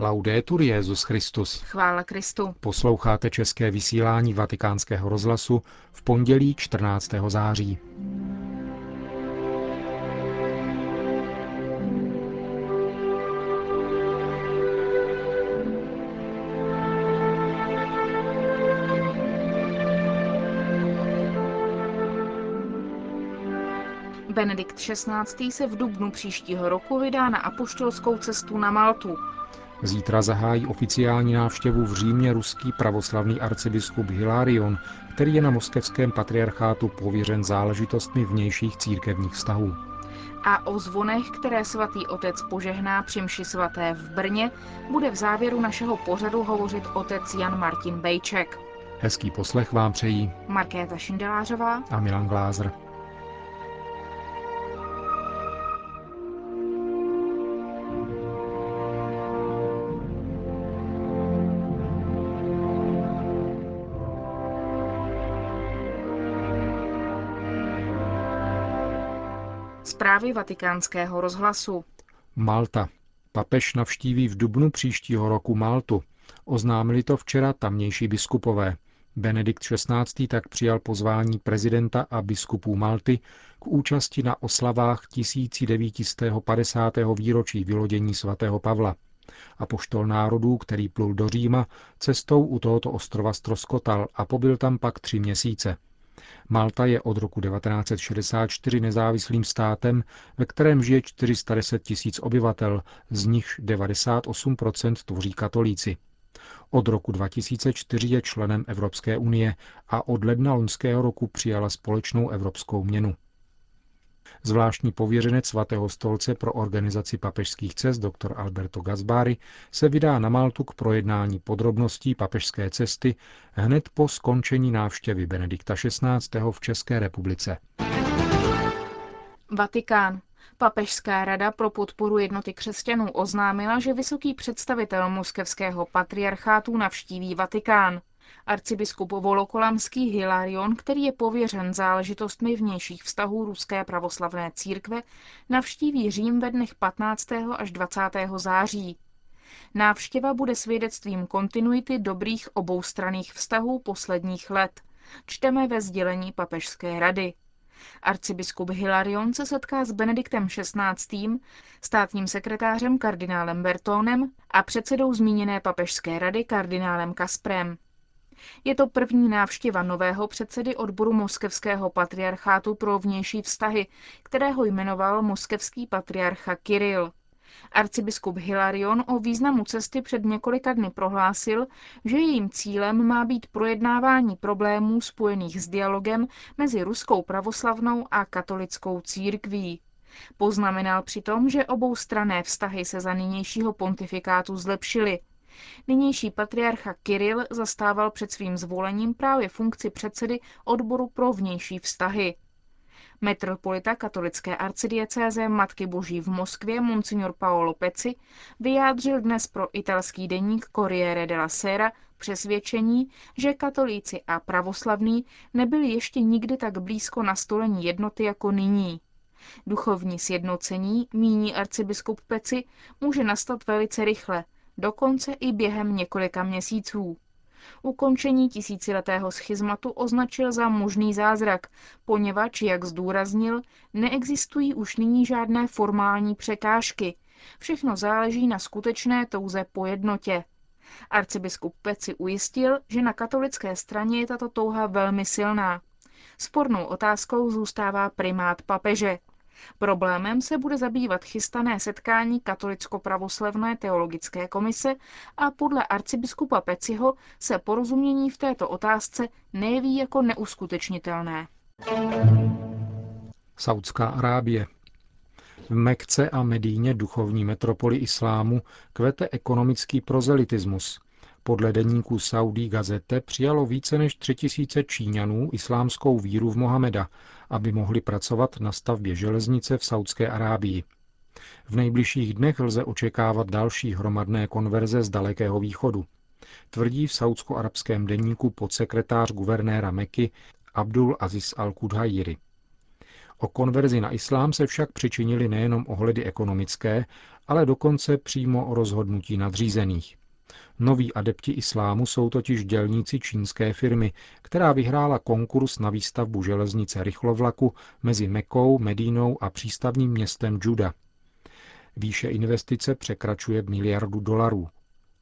Laudetur Jezus Christus. Chvála Kristu. Posloucháte české vysílání Vatikánského rozhlasu v pondělí 14. září. Benedikt XVI. se v dubnu příštího roku vydá na apoštolskou cestu na Maltu. Zítra zahájí oficiální návštěvu v Římě ruský pravoslavný arcibiskup Hilarion, který je na moskevském patriarchátu pověřen záležitostmi vnějších církevních vztahů. A o zvonech, které svatý otec požehná při mši svaté v Brně, bude v závěru našeho pořadu hovořit otec Jan Martin Bejček. Hezký poslech vám přejí Markéta Šindelářová a Milan Glázer. Zprávy vatikánského rozhlasu. Malta. Papež navštíví v dubnu příštího roku Maltu. Oznámili to včera tamnější biskupové. Benedikt XVI. tak přijal pozvání prezidenta a biskupů Malty k účasti na oslavách 1950. výročí vylodění svatého Pavla. A poštol národů, který plul do Říma, cestou u tohoto ostrova stroskotal a pobyl tam pak tři měsíce. Malta je od roku 1964 nezávislým státem, ve kterém žije 410 tisíc obyvatel, z nichž 98% tvoří katolíci. Od roku 2004 je členem Evropské unie a od ledna loňského roku přijala společnou evropskou měnu. Zvláštní pověřenec svatého stolce pro organizaci papežských cest dr. Alberto Gazbari se vydá na Maltu k projednání podrobností papežské cesty hned po skončení návštěvy Benedikta XVI. v České republice. Vatikán. Papežská rada pro podporu jednoty křesťanů oznámila, že vysoký představitel moskevského patriarchátu navštíví Vatikán. Arcibiskup Volokolamský Hilarion, který je pověřen záležitostmi vnějších vztahů Ruské pravoslavné církve, navštíví Řím ve dnech 15. až 20. září. Návštěva bude svědectvím kontinuity dobrých oboustranných vztahů posledních let. Čteme ve sdělení papežské rady. Arcibiskup Hilarion se setká s Benediktem XVI., státním sekretářem kardinálem Bertónem a předsedou zmíněné papežské rady kardinálem Kasprem. Je to první návštěva nového předsedy odboru moskevského patriarchátu pro vnější vztahy, kterého jmenoval moskevský patriarcha Kiril. Arcibiskup Hilarion o významu cesty před několika dny prohlásil, že jejím cílem má být projednávání problémů spojených s dialogem mezi ruskou pravoslavnou a katolickou církví. Poznamenal přitom, že obou strané vztahy se za nynějšího pontifikátu zlepšily. Nynější patriarcha Kiril zastával před svým zvolením právě funkci předsedy odboru pro vnější vztahy. Metropolita katolické arcidiecéze Matky Boží v Moskvě Monsignor Paolo Peci vyjádřil dnes pro italský deník Corriere della Sera přesvědčení, že katolíci a pravoslavní nebyli ještě nikdy tak blízko nastolení jednoty jako nyní. Duchovní sjednocení, míní arcibiskup Peci, může nastat velice rychle, dokonce i během několika měsíců. Ukončení tisíciletého schizmatu označil za možný zázrak, poněvadž, jak zdůraznil, neexistují už nyní žádné formální překážky. Všechno záleží na skutečné touze po jednotě. Arcibiskup Peci ujistil, že na katolické straně je tato touha velmi silná. Spornou otázkou zůstává primát papeže. Problémem se bude zabývat chystané setkání Katolicko-pravoslavné teologické komise a podle arcibiskupa Peciho se porozumění v této otázce nejeví jako neuskutečnitelné. Saudská Arábie. V Mekce a Medíně, duchovní metropoli islámu, kvete ekonomický prozelitismus. Podle deníku Saudí Gazete přijalo více než tři tisíce Číňanů islámskou víru v Mohameda, aby mohli pracovat na stavbě železnice v Saudské Arábii. V nejbližších dnech lze očekávat další hromadné konverze z Dalekého východu. Tvrdí v saudsko-arabském deníku podsekretář guvernéra Meky Abdul Aziz al-Kudhajiri. O konverzi na islám se však přičinili nejenom ohledy ekonomické, ale dokonce přímo o rozhodnutí nadřízených. Noví adepti islámu jsou totiž dělníci čínské firmy, která vyhrála konkurs na výstavbu železnice rychlovlaku mezi Mekou, Medínou a přístavním městem Juda. Výše investice překračuje miliardu dolarů.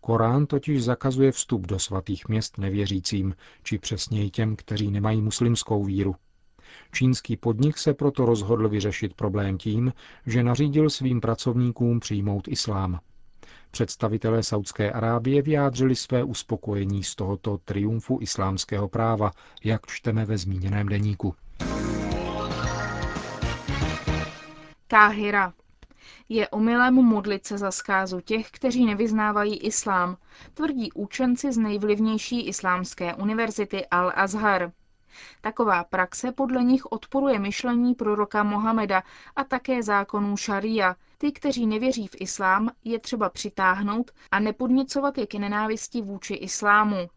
Korán totiž zakazuje vstup do svatých měst nevěřícím, či přesněji těm, kteří nemají muslimskou víru. Čínský podnik se proto rozhodl vyřešit problém tím, že nařídil svým pracovníkům přijmout islám. Představitelé Saudské Arábie vyjádřili své uspokojení z tohoto triumfu islámského práva, jak čteme ve zmíněném deníku. Káhira. Je omylem modlit se za zkázu těch, kteří nevyznávají islám, tvrdí učenci z nejvlivnější islámské univerzity Al-Azhar. Taková praxe podle nich odporuje myšlení proroka Mohameda a také zákonů šaria. Ty, kteří nevěří v islám, je třeba přitáhnout a nepodněcovat je k nenávisti vůči islámu.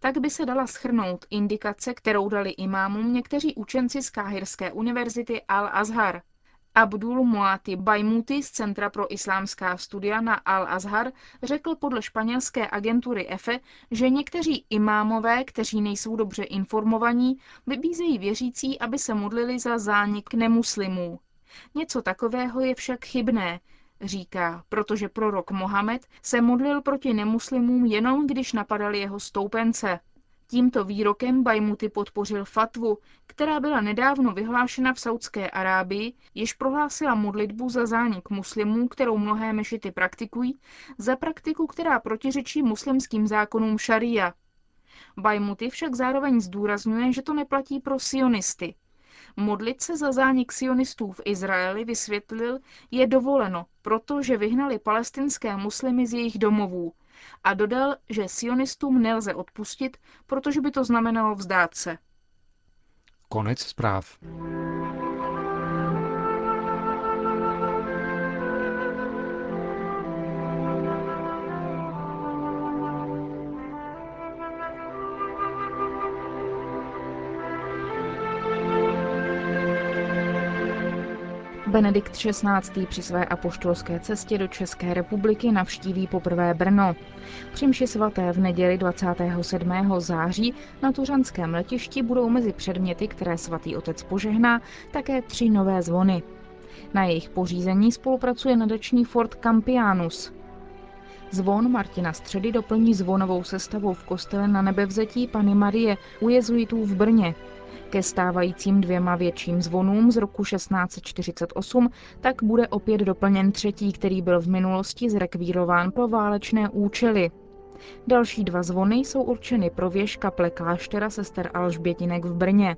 Tak by se dala schrnout indikace, kterou dali imámům někteří učenci z Káhirské univerzity Al-Azhar – Abdul Muati Bajmuti z Centra pro islámská studia na Al-Azhar řekl podle španělské agentury EFE, že někteří imámové, kteří nejsou dobře informovaní, vybízejí věřící, aby se modlili za zánik nemuslimů. Něco takového je však chybné, říká, protože prorok Mohamed se modlil proti nemuslimům jenom, když napadal jeho stoupence. Tímto výrokem Bajmuty podpořil fatvu, která byla nedávno vyhlášena v Saudské Arábii, jež prohlásila modlitbu za zánik muslimů, kterou mnohé mešity praktikují, za praktiku, která protiřečí muslimským zákonům šaria. Bajmuty však zároveň zdůrazňuje, že to neplatí pro sionisty. Modlit se za zánik sionistů v Izraeli, vysvětlil, je dovoleno, protože vyhnali palestinské muslimy z jejich domovů, a dodal, že sionistům nelze odpustit, protože by to znamenalo vzdát se. Konec zpráv. Benedikt XVI. při své apoštolské cestě do České republiky navštíví poprvé Brno. Při svaté v neděli 27. září na Tuřanském letišti budou mezi předměty, které svatý otec požehná, také tři nové zvony. Na jejich pořízení spolupracuje nadační Fort Campianus. Zvon Martina Středy doplní zvonovou sestavou v kostele na nebevzetí Pany Marie u jezuitů v Brně, ke stávajícím dvěma větším zvonům z roku 1648 tak bude opět doplněn třetí, který byl v minulosti zrekvírován pro válečné účely. Další dva zvony jsou určeny pro věž kaple kláštera sester Alžbětinek v Brně.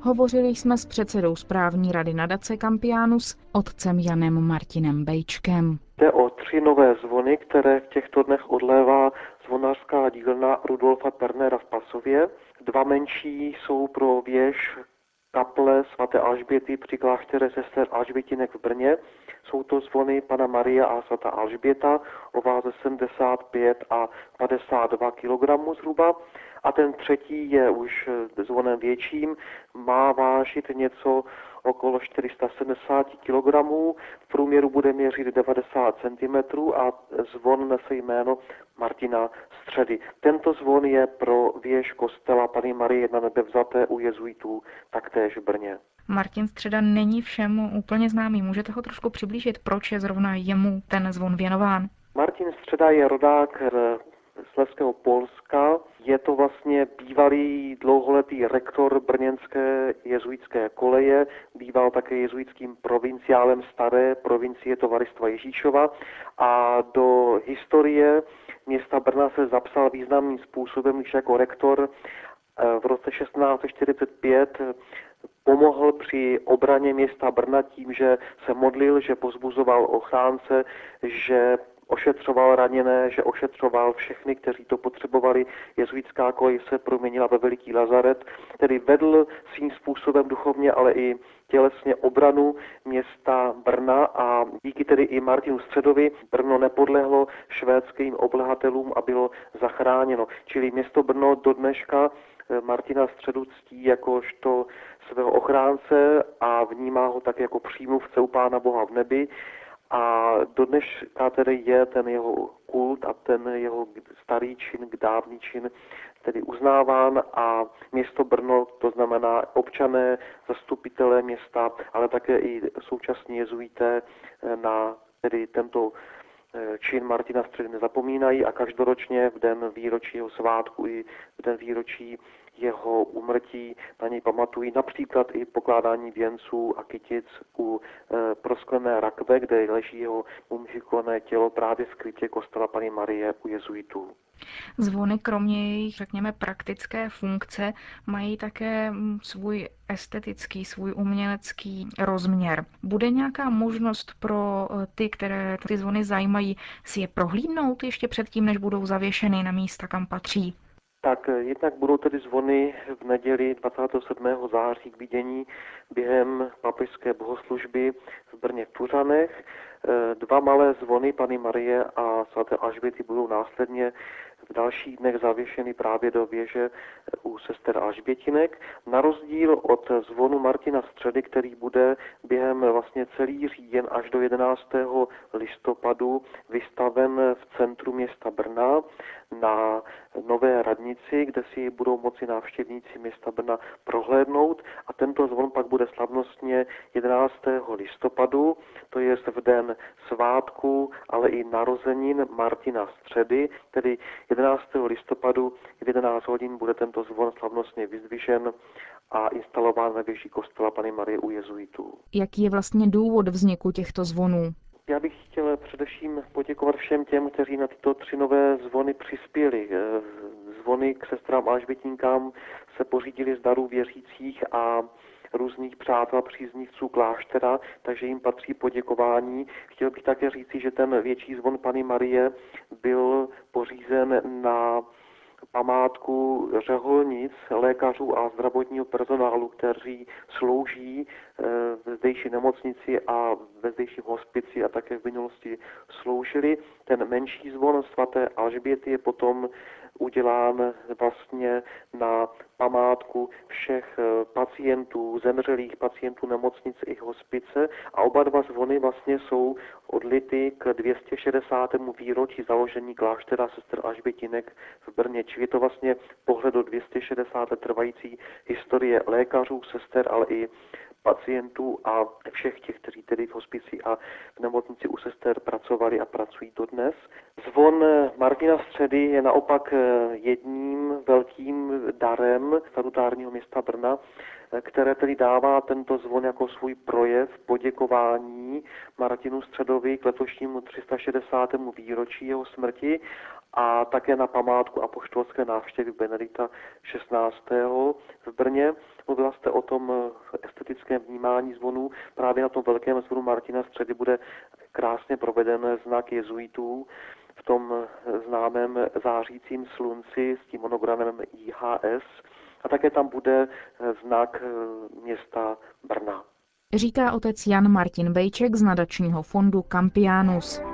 Hovořili jsme s předsedou správní rady nadace Campianus, otcem Janem Martinem Bejčkem. Jde o tři nové zvony, které v těchto dnech odlévá zvonářská dílna Rudolfa Ternera v Pasově. Dva menší jsou pro věž kaple svaté Alžběty při kláštere sester Alžbětinek v Brně. Jsou to zvony Pana Maria a svatá Alžběta o váze 75 a 52 kg zhruba. A ten třetí je už zvonem větším, má vážit něco okolo 470 kg, v průměru bude měřit 90 cm a zvon nese jméno Martina Středy. Tento zvon je pro věž kostela Pany Marie na nebe vzaté u jezuitů taktéž v Brně. Martin Středa není všem úplně známý. Můžete ho trošku přiblížit, proč je zrovna jemu ten zvon věnován? Martin Středa je rodák Sleského Polska. Je to vlastně bývalý dlouholetý rektor brněnské jezuitské koleje, býval také jezuitským provinciálem staré provincie Tovaristva Ježíšova a do historie města Brna se zapsal významným způsobem, když jako rektor eh, v roce 1645 pomohl při obraně města Brna tím, že se modlil, že pozbuzoval ochránce, že ošetřoval raněné, že ošetřoval všechny, kteří to potřebovali. Jezuitská kolej se proměnila ve veliký lazaret, tedy vedl svým způsobem duchovně, ale i tělesně obranu města Brna a díky tedy i Martinu Středovi Brno nepodlehlo švédským oblehatelům a bylo zachráněno. Čili město Brno do dneška eh, Martina Středu ctí jakožto svého ochránce a vnímá ho tak jako přímluvce u Pána Boha v nebi a do dneška tedy je ten jeho kult a ten jeho starý čin, dávný čin tedy uznáván a město Brno, to znamená občané, zastupitelé města, ale také i současní jezuité na tedy tento eh, čin Martina Středy nezapomínají a každoročně v den výročí jeho svátku i v den výročí jeho umrtí na něj pamatují například i pokládání věnců a kytic u e, prosklené rakve, kde leží jeho mumifikolené tělo právě v krytě kostela Pany Marie u jezuitů. Zvony kromě jejich, řekněme, praktické funkce mají také mm, svůj estetický, svůj umělecký rozměr. Bude nějaká možnost pro e, ty, které ty zvony zajímají, si je prohlídnout ještě předtím, než budou zavěšeny na místa, kam patří? Tak eh, jednak budou tedy zvony v neděli 27. září k vidění během papežské bohoslužby v Brně v Tuřanech. Eh, dva malé zvony Pany Marie a svaté Alžběty budou následně v dalších dnech zavěšeny právě do věže u sester Alžbětinek. Na rozdíl od zvonu Martina Středy, který bude během vlastně celý říjen až do 11. listopadu vystaven v centru města Brna na nové radnici, kde si budou moci návštěvníci města Brna prohlédnout a tento zvon pak bude slavnostně 11. listopadu, to je v den svátku, ale i narozenin Martina Středy, tedy 11. listopadu v 11 hodin bude tento zvon slavnostně vyzdvižen a instalován ve věži kostela Pany Marie u jezuitů. Jaký je vlastně důvod vzniku těchto zvonů? Já bych chtěl především poděkovat všem těm, kteří na tyto tři nové zvony přispěli. Eh, zvony k sestrám Alžbětinkám se pořídili z darů věřících a různých přátel příznivců kláštera, takže jim patří poděkování. Chtěl bych také říci, že ten větší zvon Pany Marie byl pořízen na památku řeholnic, lékařů a zdravotního personálu, kteří slouží eh, ve zdejší nemocnici a ve zdejším hospici a také v minulosti sloužili. Ten menší zvon svaté Alžběty je potom udělán vlastně na památku všech eh, pacientů, zemřelých pacientů nemocnice i hospice a oba dva zvony vlastně jsou odlity k 260. výročí založení kláštera sester Alžbětinek v Brně. Čili je to vlastně pohled do 260. trvající historie lékařů, sester, ale i pacientů a všech těch, kteří tedy v hospici a v nemocnici u sester pracovali a pracují dodnes. Zvon Martina Středy je naopak jedním velkým darem statutárního města Brna, které tedy dává tento zvon jako svůj projev poděkování Martinu Středovi k letošnímu 360. výročí jeho smrti a také na památku apoštolské návštěvy Benedikta 16. v Brně. Mluvila jste o tom estetickém vnímání zvonů. Právě na tom velkém zvonu Martina Středy bude krásně proveden znak jezuitů v tom známém zářícím slunci s tím monogramem IHS a také tam bude znak města Brna. Říká otec Jan Martin Bejček z nadačního fondu Campianus.